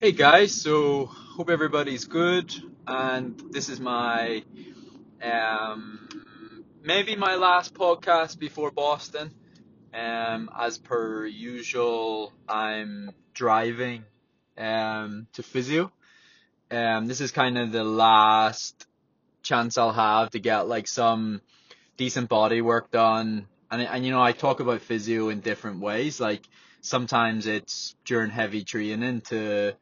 Hey guys, so hope everybody's good, and this is my um, maybe my last podcast before Boston. Um, as per usual, I'm driving um, to physio. Um, this is kind of the last chance I'll have to get like some decent body work done, and and you know I talk about physio in different ways, like sometimes it's during heavy training to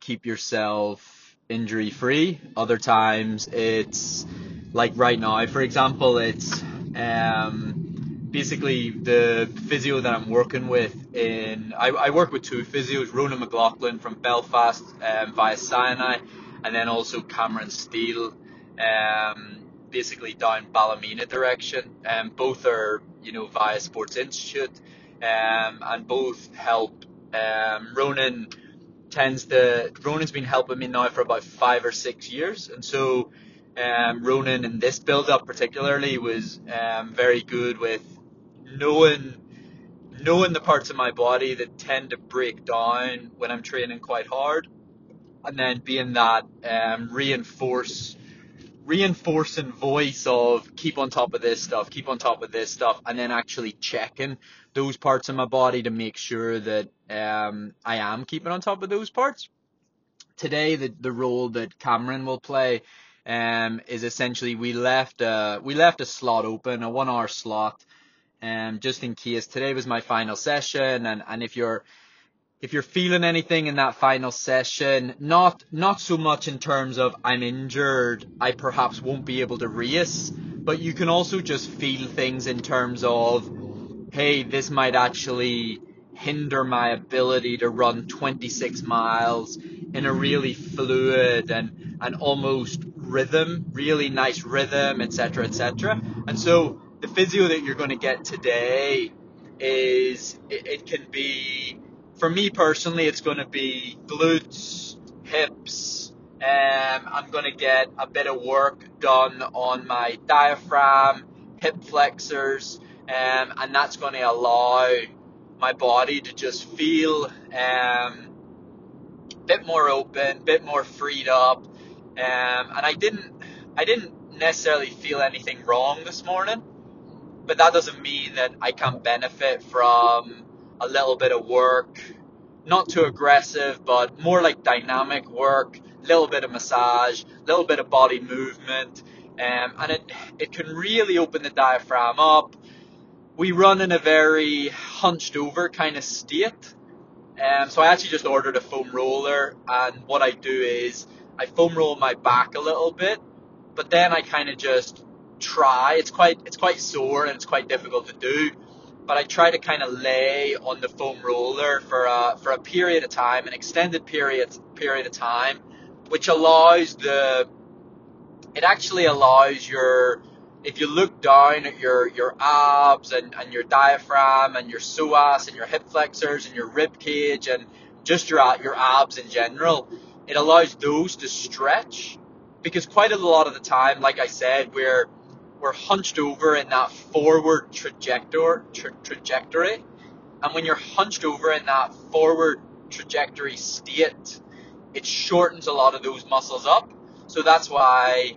keep yourself injury free. Other times it's like right now, for example, it's um, basically the physio that I'm working with in, I, I work with two physios, Ronan McLaughlin from Belfast um, via SINI, and then also Cameron Steele, um, basically down Ballymena direction. Um, both are, you know, via Sports Institute, um, and both help um, Ronan tends to Ronan's been helping me now for about five or six years, and so um, Ronan in this build up particularly was um, very good with knowing knowing the parts of my body that tend to break down when I'm training quite hard, and then being that um, reinforce reinforcing voice of keep on top of this stuff, keep on top of this stuff, and then actually checking those parts of my body to make sure that um, I am keeping on top of those parts. Today, the, the role that Cameron will play um, is essentially we left a, we left a slot open, a one hour slot, um, just in case. Today was my final session, and, and if you're if you're feeling anything in that final session, not not so much in terms of I'm injured, I perhaps won't be able to race, but you can also just feel things in terms of, hey, this might actually hinder my ability to run 26 miles in a really fluid and and almost rhythm, really nice rhythm, etc., etc. And so the physio that you're going to get today is it, it can be for me personally, it's going to be glutes, hips. Um, I'm going to get a bit of work done on my diaphragm, hip flexors, um, and that's going to allow my body to just feel um, a bit more open, a bit more freed up. Um, and I didn't, I didn't necessarily feel anything wrong this morning, but that doesn't mean that I can't benefit from a little bit of work, not too aggressive, but more like dynamic work, a little bit of massage, a little bit of body movement, um, and it it can really open the diaphragm up. We run in a very hunched over kind of state, um, so I actually just ordered a foam roller, and what I do is I foam roll my back a little bit, but then I kind of just try. It's quite it's quite sore and it's quite difficult to do but I try to kind of lay on the foam roller for a, for a period of time, an extended period period of time, which allows the it actually allows your if you look down at your your abs and, and your diaphragm and your psoas and your hip flexors and your rib cage and just your your abs in general, it allows those to stretch because quite a lot of the time, like I said, we're we're hunched over in that forward trajectory, tra- trajectory. And when you're hunched over in that forward trajectory state, it shortens a lot of those muscles up. So that's why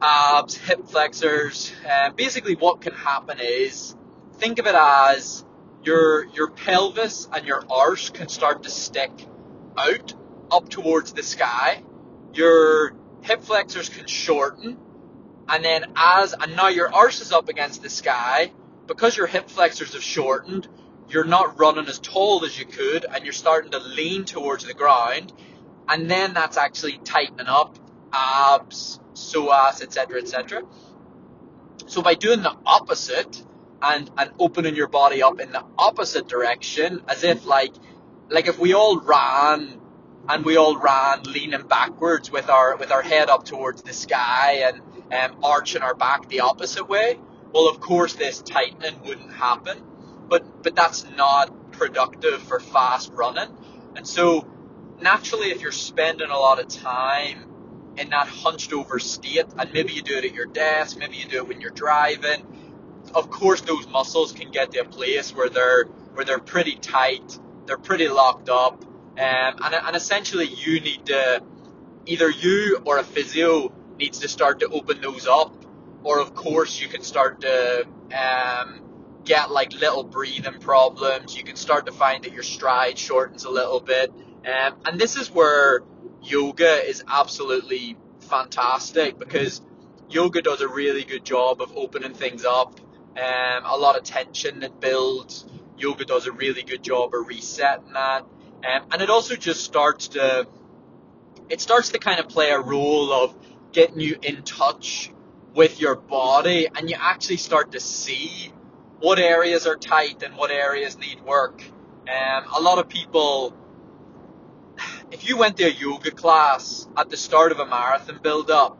abs, hip flexors, uh, basically what can happen is think of it as your your pelvis and your arse can start to stick out up towards the sky. Your hip flexors can shorten and then as, and now your arse is up against the sky, because your hip flexors have shortened, you're not running as tall as you could, and you're starting to lean towards the ground, and then that's actually tightening up abs, psoas, etc., etc. So by doing the opposite and and opening your body up in the opposite direction, as if like like if we all ran and we all ran leaning backwards with our with our head up towards the sky and um, arching our back the opposite way, well, of course, this tightening wouldn't happen. But but that's not productive for fast running. And so naturally, if you're spending a lot of time in that hunched over state, and maybe you do it at your desk, maybe you do it when you're driving, of course, those muscles can get to a place where they're where they're pretty tight, they're pretty locked up, Um, and, and essentially, you need to either you or a physio needs to start to open those up, or of course you can start to um, get like little breathing problems. You can start to find that your stride shortens a little bit, um, and this is where yoga is absolutely fantastic because yoga does a really good job of opening things up. Um, a lot of tension that builds. Yoga does a really good job of resetting that, um, and it also just starts to it starts to kind of play a role of getting you in touch with your body, and you actually start to see what areas are tight and what areas need work. Um, a lot of people, if you went to a yoga class at the start of a marathon build up,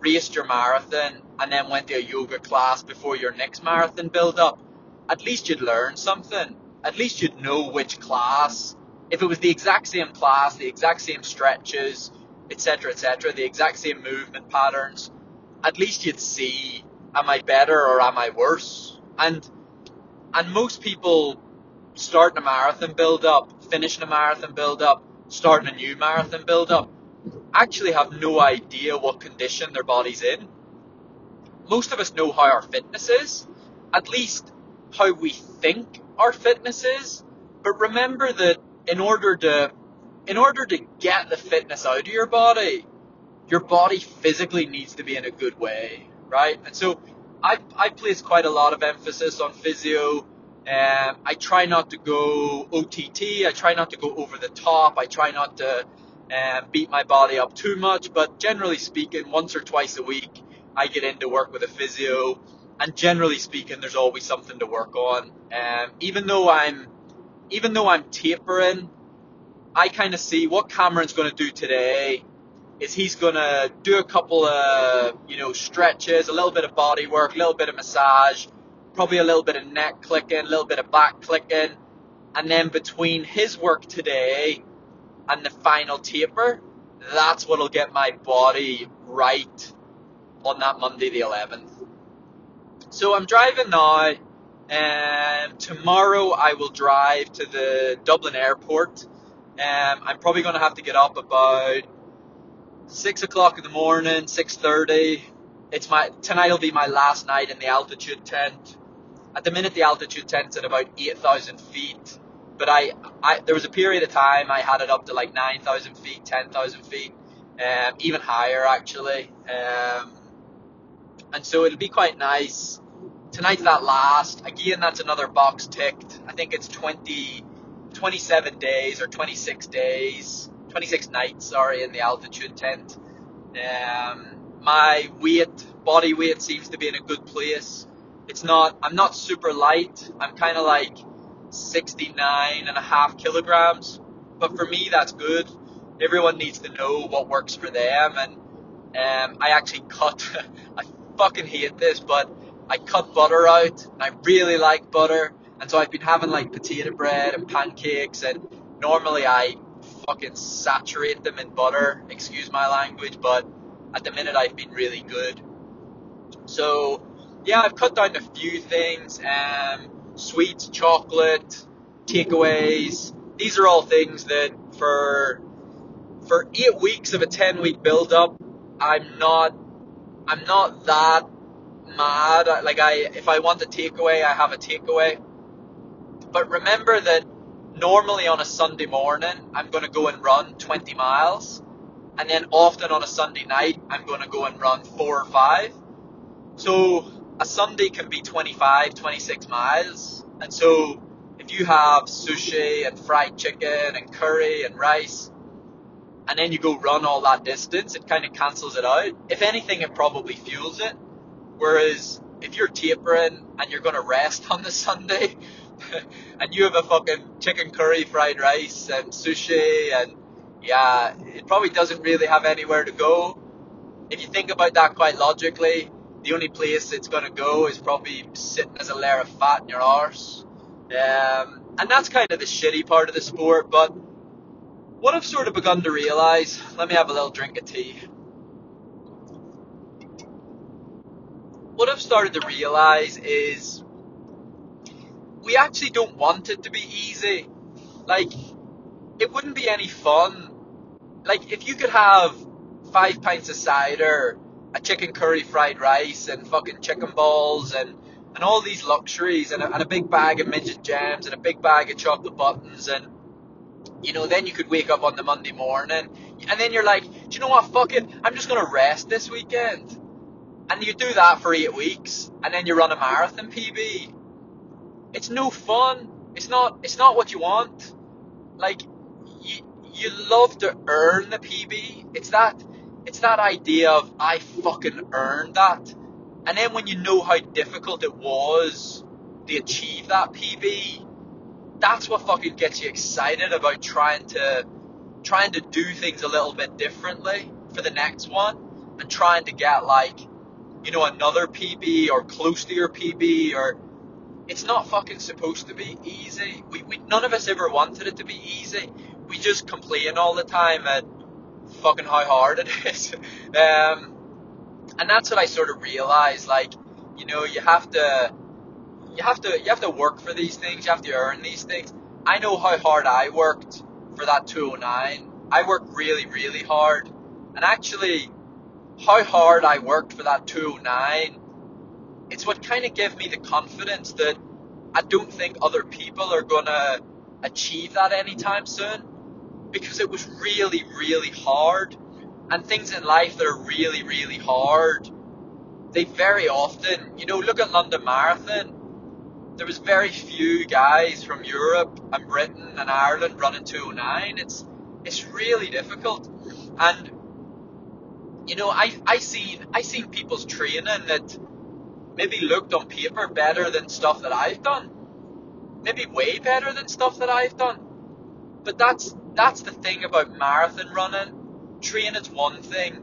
raced your marathon, and then went to a yoga class before your next marathon build up, at least you'd learn something. At least you'd know which class. If it was the exact same class, the exact same stretches, etc., etc., the exact same movement patterns, at least you'd see, am I better or am I worse? And and most people starting a marathon build up, finishing a marathon build up, starting a new marathon build up, actually have no idea what condition their body's in. Most of us know how our fitness is, at least how we think our fitness is. But remember that in order to in order to get the fitness out of your body, your body physically needs to be in a good way, right? And so I I place quite a lot of emphasis on physio. Um, I try not to go OTT. I try not to go over the top. I try not to um, beat my body up too much. But generally speaking, once or twice a week, I get into work with a physio. And generally speaking, there's always something to work on. Um, even though I'm, even though I'm tapering, I kind of see what Cameron's going to do today is he's going to do a couple of, you know, stretches, a little bit of body work, a little bit of massage, probably a little bit of neck clicking, a little bit of back clicking. And then between his work today and the final taper, that's what'll get my body right on that Monday the 11th. So I'm driving now. And tomorrow I will drive to the Dublin airport. Um, I'm probably going to have to get up about six o'clock in the morning, six thirty. It's my tonight will be my last night in the altitude tent. At the minute, the altitude tent's at about eight thousand feet, but I, I there was a period of time I had it up to like nine thousand feet, ten thousand feet, um, even higher actually. Um, and so it'll be quite nice. Tonight's that last. Again, that's another box ticked. I think it's 20, 27 days or 26 days 26 nights, sorry, in the altitude tent. Um, my weight, body weight seems to be in a good place. It's not, I'm not super light. I'm kind of like 69 and a half kilograms. But for me, that's good. Everyone needs to know what works for them. And um, I actually cut, I fucking hate this, but I cut butter out. I really like butter. And so I've been having like potato bread and pancakes. And normally I fucking saturate them in butter. Excuse my language, but at the minute I've been really good. So yeah, I've cut down a few things. Um, sweets, chocolate, takeaways. These are all things that for for eight weeks of a ten week build up, I'm not I'm not that mad. Like I, if I want a takeaway, I have a takeaway. But remember that normally on a Sunday morning, I'm going to go and run 20 miles. And then often on a Sunday night, I'm going to go and run four or five. So a Sunday can be 25, 26 miles. And so if you have sushi and fried chicken and curry and rice, and then you go run all that distance, it kind of cancels it out. If anything, it probably fuels it. Whereas if you're tapering and you're going to rest on the Sunday, and you have a fucking chicken curry, fried rice, and sushi, and yeah, it probably doesn't really have anywhere to go. If you think about that quite logically, the only place it's going to go is probably sitting as a layer of fat in your arse. Um, and that's kind of the shitty part of the sport, but what I've sort of begun to realise, let me have a little drink of tea. What I've started to realise is we actually don't want it to be easy. Like, it wouldn't be any fun. Like if you could have five pints of cider, a chicken curry fried rice, and fucking chicken balls, and and all these luxuries, and a, and a big bag of midget gems, and a big bag of chocolate buttons, and you know, then you could wake up on the Monday morning, and then you're like, do you know what? Fuck it, I'm just gonna rest this weekend, and you do that for eight weeks, and then you run a marathon PB. It's no fun. It's not. It's not what you want. Like you, you love to earn the PB. It's that. It's that idea of I fucking earned that, and then when you know how difficult it was to achieve that PB, that's what fucking gets you excited about trying to trying to do things a little bit differently for the next one and trying to get like you know another PB or close to your PB or it's not fucking supposed to be easy. We, we none of us ever wanted it to be easy. We just complain all the time at fucking how hard it is. um, and that's what I sort of realized. Like, you know, you have to, you have to, you have to work for these things. You have to earn these things. I know how hard I worked for that 209. I worked really, really hard. And actually, how hard I worked for that 209 it's what kind of gave me the confidence that I don't think other people are gonna achieve that anytime soon because it was really, really hard. And things in life that are really, really hard, they very often, you know, look at London Marathon. There was very few guys from Europe and Britain and Ireland running 209. It's it's really difficult. And you know, I I seen I seen people's training that maybe looked on paper better than stuff that I've done. Maybe way better than stuff that I've done. But that's that's the thing about marathon running. Training's one thing,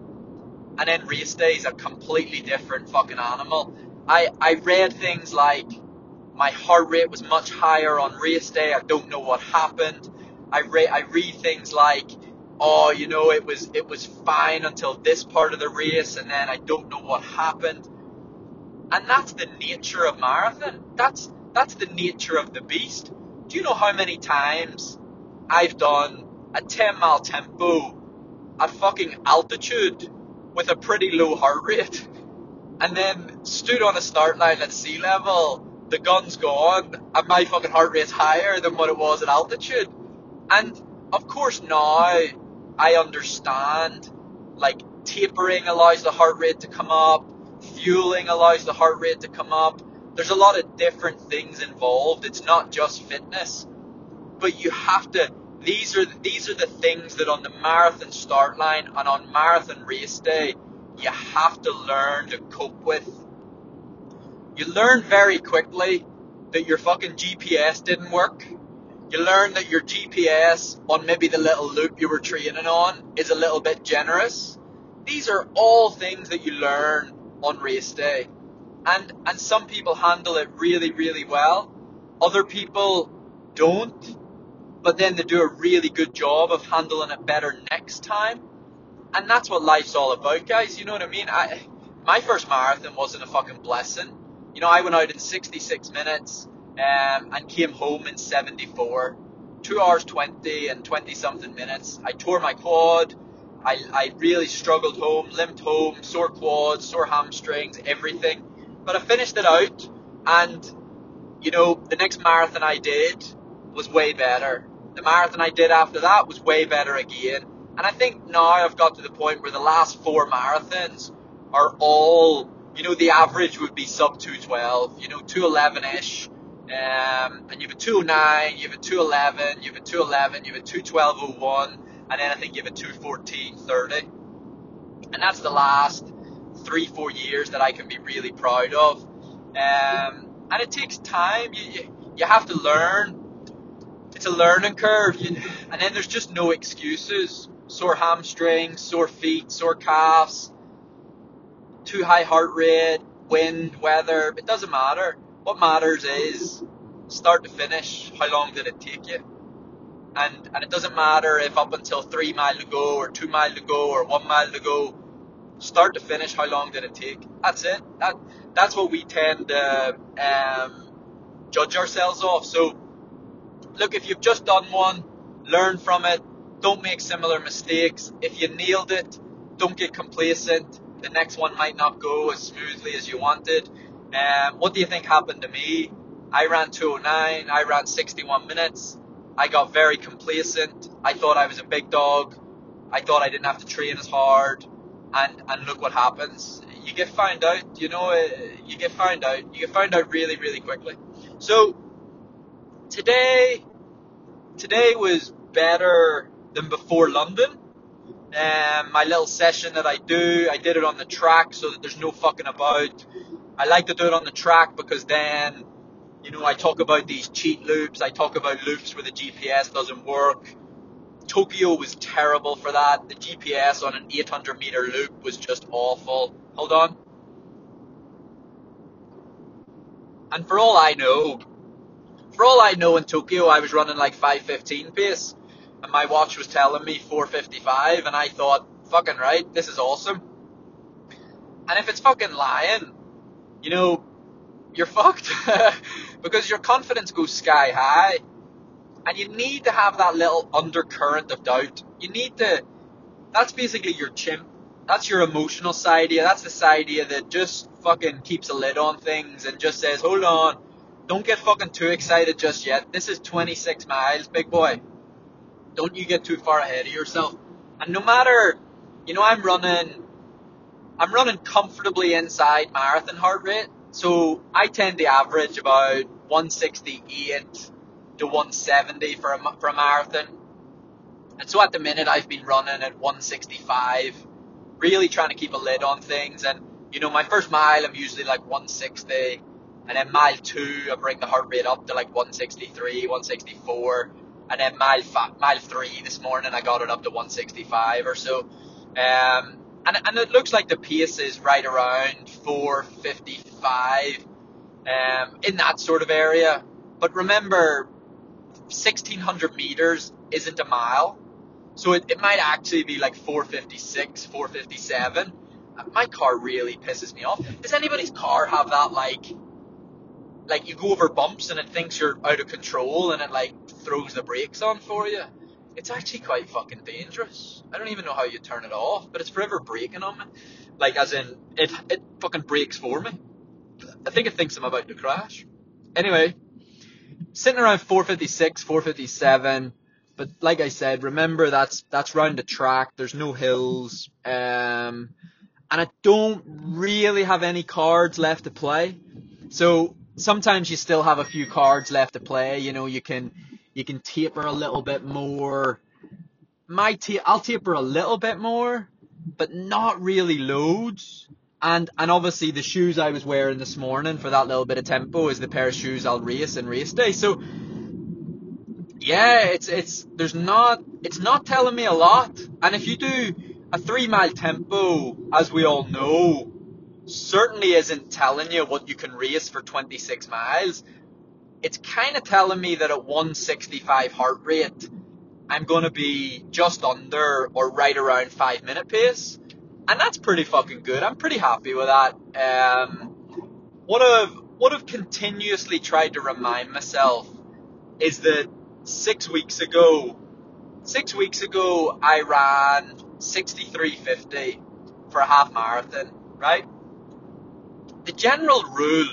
and then race day is a completely different fucking animal. I, I read things like my heart rate was much higher on race day. I don't know what happened. I read I read things like, oh, you know, it was it was fine until this part of the race, and then I don't know what happened. And that's the nature of marathon. That's that's the nature of the beast. Do you know how many times I've done a 10 mile tempo at fucking altitude with a pretty low heart rate and then stood on a start line at sea level, the gun's gone, and my fucking heart rate's higher than what it was at altitude. And of course now I understand like tapering allows the heart rate to come up, fueling allows the heart rate to come up. There's a lot of different things involved. It's not just fitness, but you have to. These are these are the things that on the marathon start line and on marathon race day you have to learn to cope with. You learn very quickly that your fucking GPS didn't work. You learn that your GPS on maybe the little loop you were training on is a little bit generous. These are all things that you learn on race day. And and some people handle it really, really well. Other people don't. But then they do a really good job of handling it better next time. And that's what life's all about, guys. You know what I mean? I my first marathon wasn't a fucking blessing. You know, I went out in 66 minutes um, and came home in 74. Two hours 20 and 20 something minutes. I tore my quad. I, I really struggled home, limped home, sore quads, sore hamstrings, everything. But I finished it out, and you know, the next marathon I did was way better. The marathon I did after that was way better again. And I think now I've got to the point where the last four marathons are all, you know, the average would be sub 212, you know, 211 ish. Um, and you have a 209, you have a 211, you have a 211, you have a 212.01, and then I think you have a 214.30. And that's the last three, four years that I can be really proud of. Um, and it takes time. You, you, you have to learn. It's a learning curve. You, and then there's just no excuses. Sore hamstrings, sore feet, sore calves, too high heart rate, wind, weather. It doesn't matter. What matters is start to finish. How long did it take you? And and it doesn't matter if up until three mile to go or two mile to go or one mile to go, start to finish, how long did it take? That's it. That that's what we tend to um, judge ourselves off. So, look, if you've just done one, learn from it, don't make similar mistakes. If you nailed it, don't get complacent. The next one might not go as smoothly as you wanted. Um, what do you think happened to me? I ran 209, I ran 61 minutes. I got very complacent. I thought I was a big dog. I thought I didn't have to train as hard. And, and look what happens. You get found out, you know, uh, you get found out. You get found out really, really quickly. So, today, today was better than before London. Um, my little session that I do, I did it on the track so that there's no fucking about. I like to do it on the track because then, you know, I talk about these cheat loops. I talk about loops where the GPS doesn't work. Tokyo was terrible for that. The GPS on an 800 meter loop was just awful. Hold on. And for all I know, for all I know in Tokyo, I was running like 515 pace and my watch was telling me 455 and I thought, fucking right, this is awesome. And if it's fucking lying, you know, you're fucked. because your confidence goes sky high. And you need to have that little undercurrent of doubt. You need to, that's basically your chimp. That's your emotional side of you. That's the side of you that just fucking keeps a lid on things and just says, hold on, don't get fucking too excited just yet. This is 26 miles, big boy don't you get too far ahead of yourself. And no matter, you know, I'm running, I'm running comfortably inside marathon heart rate. So I tend to average about 168 to 170 for a, for a marathon. And so at the minute I've been running at 165, really trying to keep a lid on things. And, you know, my first mile I'm usually like 160. And then mile two, I bring the heart rate up to like 163, 164 and then mile five, mile three this morning I got it up to 165 or so. Um, and, and it looks like the pace is right around 455 um, in that sort of area. But remember, 1600 meters isn't a mile, so it, it might actually be like 456, 457. My car really pisses me off. Does anybody's car have that like like you go over bumps and it thinks you're out of control and it like throws the brakes on for you. It's actually quite fucking dangerous. I don't even know how you turn it off, but it's forever braking on me. Like as in it it fucking brakes for me. I think it thinks I'm about to crash. Anyway, sitting around 456, 457. But like I said, remember that's that's round the track. There's no hills, um, and I don't really have any cards left to play. So sometimes you still have a few cards left to play. You know, you can you can taper a little bit more. My ta- I'll taper a little bit more, but not really loads. And and obviously the shoes I was wearing this morning for that little bit of tempo is the pair of shoes I'll race in race day. So yeah, it's it's there's not it's not telling me a lot. And if you do a three mile tempo, as we all know, certainly isn't telling you what you can race for 26 miles. It's kind of telling me that at 165 heart rate, I'm going to be just under or right around five minute pace. And that's pretty fucking good. I'm pretty happy with that. Um, what I've, what I've continuously tried to remind myself is that six weeks ago, six weeks ago, I ran 63.50 for a half marathon, right? the general rule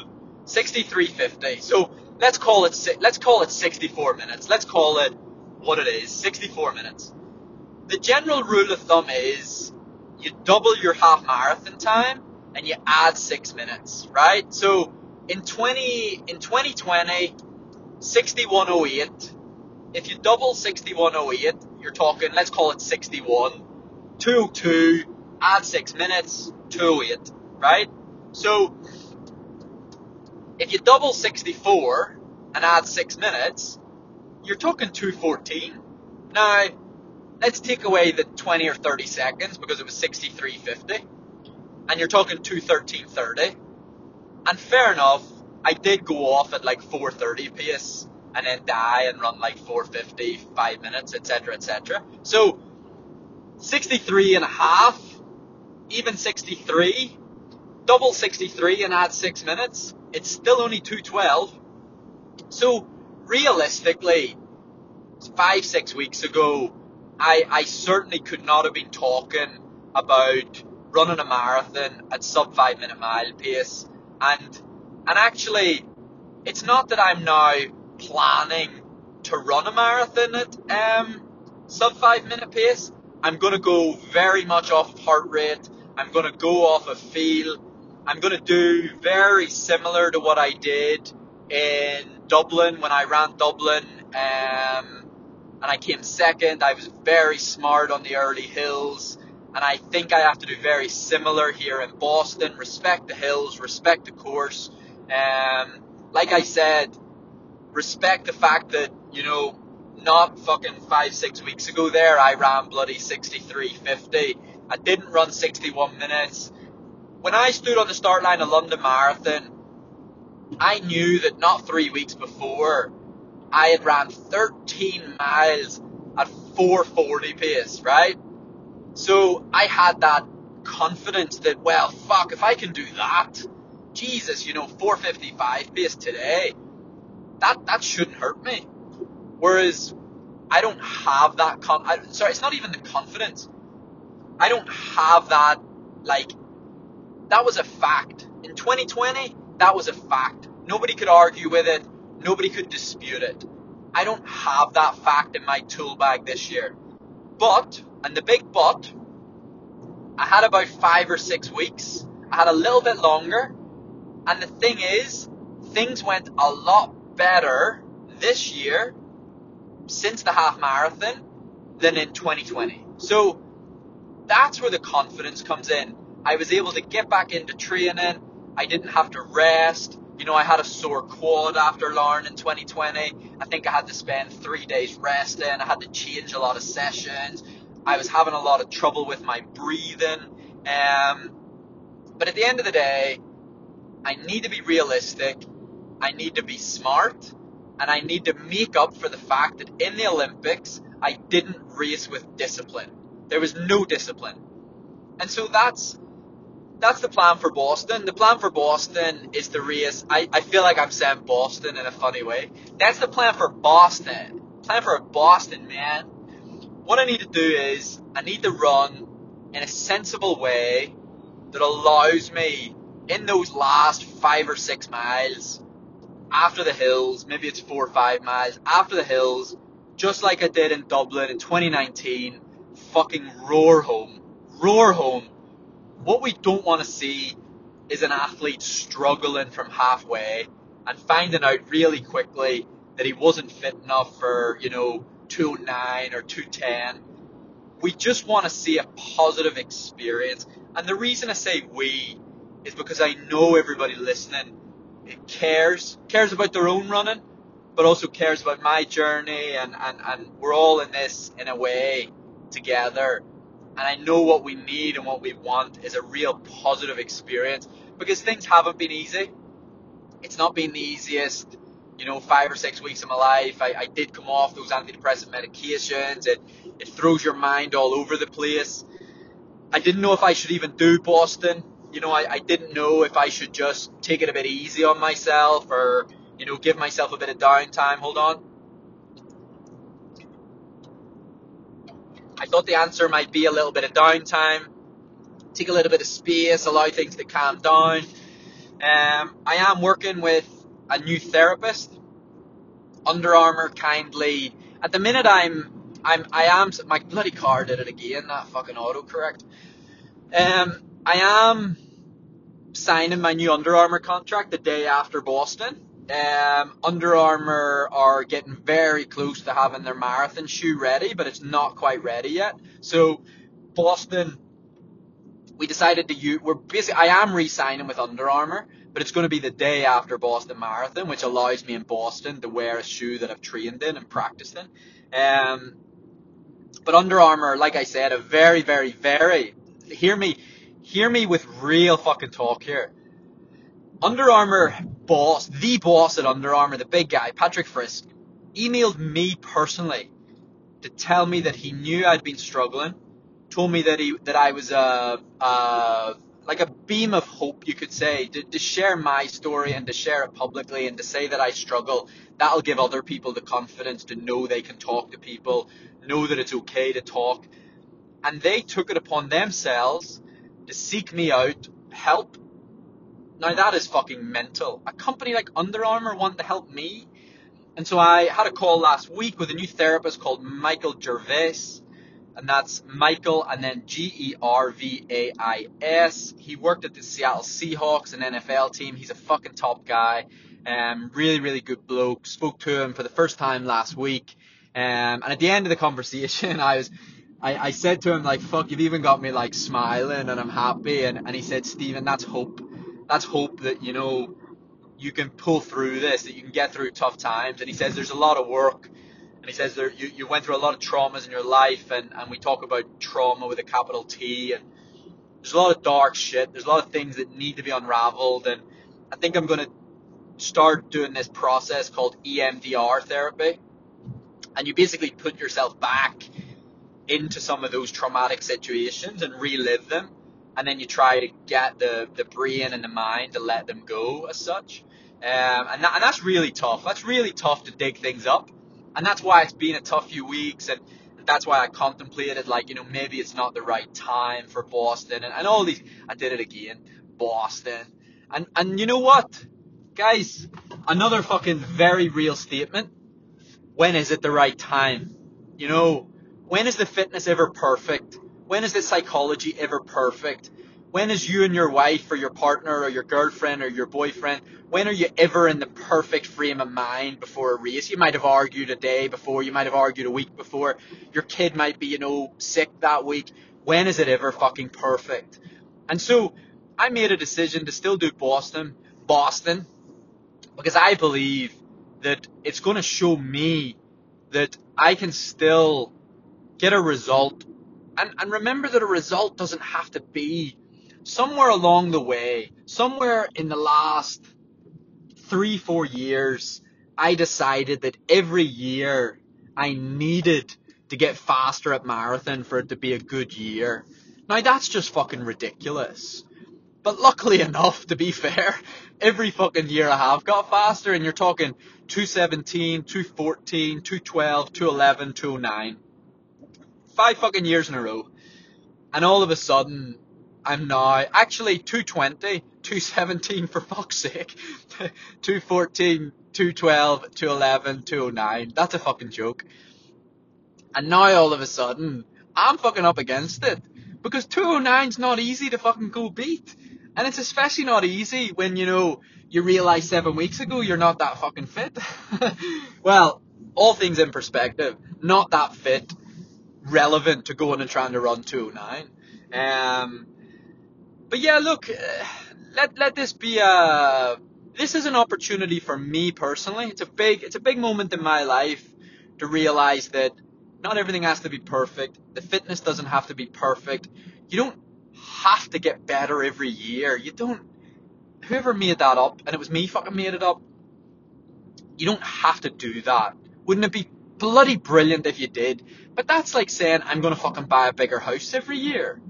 63.50. So let's call it let's call it 64 minutes. Let's call it what it is, 64 minutes. The general rule of thumb is you double your half marathon time and you add 6 minutes, right? So in 20 in 2020 6108 if you double 6108 you're talking let's call it 61 202 add 6 minutes 208 right so, if you double 64 and add 6 minutes, you're talking 214. Now, let's take away the 20 or 30 seconds because it was 63.50, and you're talking 213.30. And fair enough, I did go off at like 430 pace and then die and run like 450, 5 minutes, etc., etc. So, 63 and a half, even 63, double 63 and add 6 minutes, it's still only 212. So, realistically, five, six weeks ago, I, I certainly could not have been talking about running a marathon at sub five minute mile pace. And, and actually, it's not that I'm now planning to run a marathon at um, sub five minute pace. I'm going to go very much off of heart rate. I'm going to go off of feel. I'm going to do very similar to what I did in Dublin when I ran Dublin. Um, and I came second. I was very smart on the early hills. And I think I have to do very similar here in Boston. Respect the hills, respect the course. Um, like I said, respect the fact that, you know, not fucking five, six weeks ago there, I ran bloody 63.50. I didn't run 61 minutes. When I stood on the start line of London Marathon, I knew that not three weeks before, I had ran 13 miles at 440 pace, right? So I had that confidence that, well, fuck, if I can do that, Jesus, you know, 455 pace today, that, that shouldn't hurt me. Whereas I don't have that con, I, sorry, it's not even the confidence. I don't have that, like, that was a fact. In 2020, that was a fact. Nobody could argue with it. Nobody could dispute it. I don't have that fact in my tool bag this year. But, and the big but, I had about five or six weeks. I had a little bit longer. And the thing is, things went a lot better this year since the half marathon than in 2020. So that's where the confidence comes in. I was able to get back into training. I didn't have to rest. You know, I had a sore quad after Larne in 2020. I think I had to spend three days resting. I had to change a lot of sessions. I was having a lot of trouble with my breathing. Um, but at the end of the day, I need to be realistic. I need to be smart. And I need to make up for the fact that in the Olympics, I didn't race with discipline. There was no discipline. And so that's that's the plan for Boston. The plan for Boston is the race. I, I feel like I'm saying Boston in a funny way. That's the plan for Boston. Plan for a Boston, man. What I need to do is I need to run in a sensible way that allows me in those last five or six miles after the hills, maybe it's four or five miles after the hills, just like I did in Dublin in 2019, fucking roar home, roar home what we don't want to see is an athlete struggling from halfway and finding out really quickly that he wasn't fit enough for, you know, 209 or 210. We just want to see a positive experience. And the reason I say we is because I know everybody listening cares, cares about their own running, but also cares about my journey and, and, and we're all in this in a way together. And I know what we need and what we want is a real positive experience because things haven't been easy. It's not been the easiest, you know, five or six weeks of my life. I, I did come off those antidepressant medications. It, it throws your mind all over the place. I didn't know if I should even do Boston. You know, I, I didn't know if I should just take it a bit easy on myself or, you know, give myself a bit of downtime. Hold on. I thought the answer might be a little bit of downtime, take a little bit of space, allow things to calm down. Um, I am working with a new therapist. Under Armour kindly. At the minute, I'm, I'm, I am. My bloody car did it again. That fucking autocorrect. Um, I am signing my new Under Armour contract the day after Boston. Um, Under Armour are getting very close to having their marathon shoe ready, but it's not quite ready yet. So Boston, we decided to use. We're basically. I am re-signing with Under Armour, but it's going to be the day after Boston Marathon, which allows me in Boston to wear a shoe that I've trained in and practiced in. Um, but Under Armour, like I said, a very, very, very. Hear me, hear me with real fucking talk here. Under Armour boss, the boss at Under Armour, the big guy, Patrick Frisk, emailed me personally to tell me that he knew I'd been struggling, told me that he that I was a, a like a beam of hope, you could say, to, to share my story and to share it publicly and to say that I struggle. That'll give other people the confidence to know they can talk to people, know that it's okay to talk. And they took it upon themselves to seek me out, help. Now that is fucking mental. A company like Under Armour wanted to help me. And so I had a call last week with a new therapist called Michael Gervais and that's Michael, and then G E R V A I S. He worked at the Seattle Seahawks, an NFL team. He's a fucking top guy. Um, really, really good bloke. Spoke to him for the first time last week. Um, and at the end of the conversation, I was, I, I said to him like, "Fuck, you've even got me like smiling, and I'm happy." And, and he said, "Stephen, that's hope. That's hope that you know you can pull through this, that you can get through tough times." And he says, "There's a lot of work." and he says there, you, you went through a lot of traumas in your life, and, and we talk about trauma with a capital T, and there's a lot of dark shit. There's a lot of things that need to be unraveled, and I think I'm going to start doing this process called EMDR therapy, and you basically put yourself back into some of those traumatic situations and relive them, and then you try to get the, the brain and the mind to let them go as such. Um, and, that, and that's really tough. That's really tough to dig things up. And that's why it's been a tough few weeks. And that's why I contemplated like you know maybe it's not the right time for Boston. And, and all these I did it again Boston. And and you know what? Guys another fucking very real statement. When is it the right time? You know when is the fitness ever perfect when is the psychology ever perfect when is you and your wife or your partner or your girlfriend or your boyfriend, when are you ever in the perfect frame of mind before a race? You might have argued a day before, you might have argued a week before, your kid might be, you know, sick that week. When is it ever fucking perfect? And so I made a decision to still do Boston, Boston, because I believe that it's going to show me that I can still get a result. And, and remember that a result doesn't have to be somewhere along the way, somewhere in the last three, four years, I decided that every year I needed to get faster at marathon for it to be a good year. Now that's just fucking ridiculous. But luckily enough, to be fair, every fucking year I have got faster and you're talking 217, 214, 212, 211, 209. Five fucking years in a row. And all of a sudden, I'm now actually 220, 217 for fuck's sake, 214, 212, 211, 209. That's a fucking joke. And now all of a sudden, I'm fucking up against it. Because 209's not easy to fucking go beat. And it's especially not easy when, you know, you realize seven weeks ago you're not that fucking fit. well, all things in perspective, not that fit, relevant to going and trying to run 209. Um, but yeah, look, uh, let let this be a this is an opportunity for me personally. It's a big it's a big moment in my life to realize that not everything has to be perfect. The fitness doesn't have to be perfect. You don't have to get better every year. You don't. Whoever made that up, and it was me fucking made it up. You don't have to do that. Wouldn't it be bloody brilliant if you did? But that's like saying I'm gonna fucking buy a bigger house every year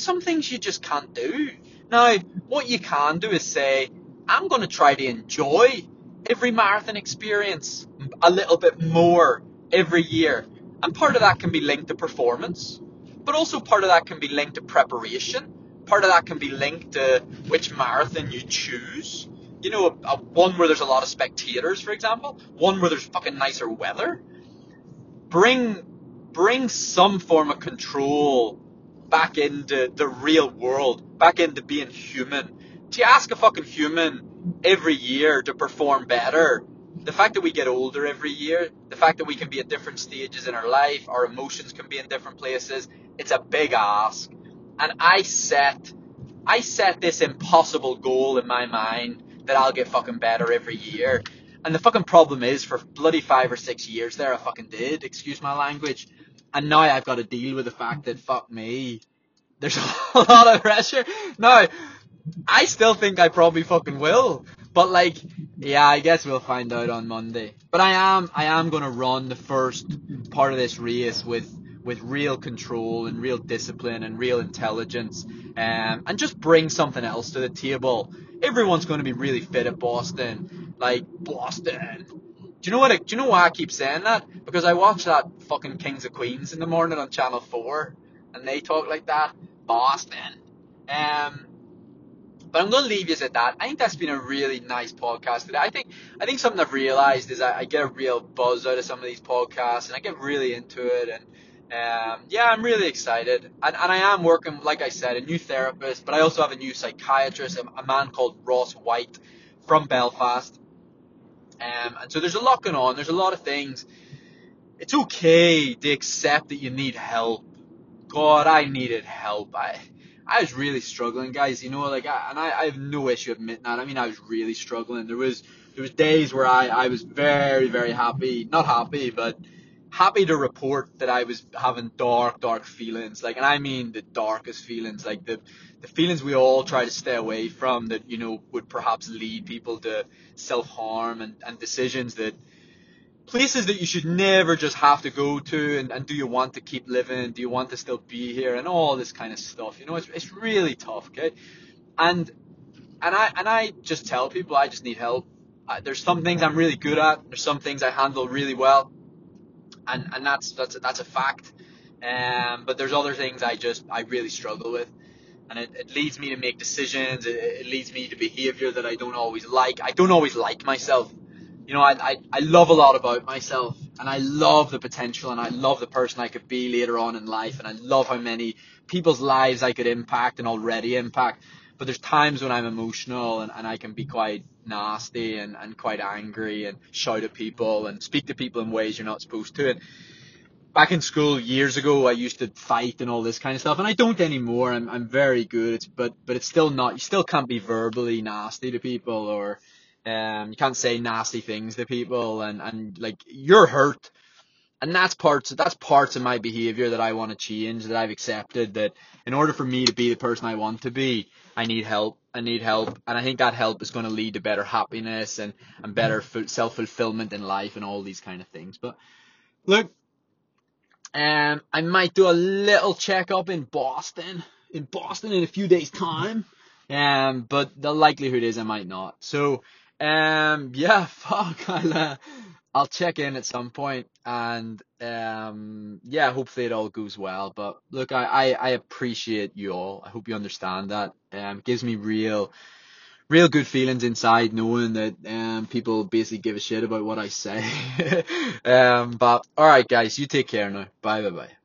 some things you just can't do. Now, what you can do is say, I'm going to try to enjoy every marathon experience a little bit more every year. And part of that can be linked to performance, but also part of that can be linked to preparation. Part of that can be linked to which marathon you choose. You know, a, a one where there's a lot of spectators, for example, one where there's fucking nicer weather. Bring, bring some form of control back into the real world, back into being human. To ask a fucking human every year to perform better, the fact that we get older every year, the fact that we can be at different stages in our life, our emotions can be in different places, it's a big ask. And I set, I set this impossible goal in my mind that I'll get fucking better every year. And the fucking problem is, for bloody five or six years there, I fucking did, excuse my language. And now I've got to deal with the fact that fuck me, there's a lot of pressure. No, I still think I probably fucking will. But like, yeah, I guess we'll find out on Monday. But I am, I am gonna run the first part of this race with with real control and real discipline and real intelligence, um, and just bring something else to the table. Everyone's going to be really fit at Boston, like Boston. Do you know what? do you know why I keep saying that? Because I watch that fucking Kings of Queens in the morning on Channel Four, and they talk like that. Boston. Um, but I'm to leave you at that. I think that's been a really nice podcast today. I think I think something I've realized is I, I get a real buzz out of some of these podcasts, and I get really into it. And um, yeah, I'm really excited. And, and I am working, like I said, a new therapist, but I also have a new psychiatrist, a, a man called Ross White from Belfast. Um, and so there's a lot going on. There's a lot of things. It's okay to accept that you need help. God, I needed help. I I was really struggling, guys. You know, like, I, and I, I have no issue admitting that. I mean, I was really struggling. There was there was days where I, I was very very happy, not happy, but happy to report that I was having dark dark feelings. Like, and I mean the darkest feelings, like the the feelings we all try to stay away from that you know would perhaps lead people to self harm and, and decisions that places that you should never just have to go to and, and do you want to keep living? Do you want to still be here? And all this kind of stuff you know it's, it's really tough okay? And and I and I just tell people I just need help. There's some things I'm really good at. There's some things I handle really well and and that's that's a, that's a fact. Um, but there's other things I just I really struggle with. And it, it leads me to make decisions. It, it leads me to behavior that I don't always like. I don't always like myself. You know, I, I, I love a lot about myself. And I love the potential. And I love the person I could be later on in life. And I love how many people's lives I could impact and already impact. But there's times when I'm emotional and, and I can be quite nasty and, and quite angry and shout at people and speak to people in ways you're not supposed to. And back in school years ago, I used to fight and all this kind of stuff, and I don't anymore. I'm I'm very good. It's but but it's still not. You still can't be verbally nasty to people or um, you can't say nasty things to people, and and like you're hurt, and that's parts that's parts of my behavior that I want to change. That I've accepted that in order for me to be the person I want to be, I need help. I need help, and I think that help is going to lead to better happiness and and better self fulfillment in life and all these kind of things. But look, um, I might do a little checkup in Boston, in Boston in a few days' time. Um, but the likelihood is I might not. So um, yeah, fuck. I'll, uh, I'll check in at some point and, um, yeah, hopefully it all goes well. But look, I, I, I appreciate you all. I hope you understand that. Um, gives me real, real good feelings inside knowing that, um, people basically give a shit about what I say. um, but alright guys, you take care now. Bye bye bye.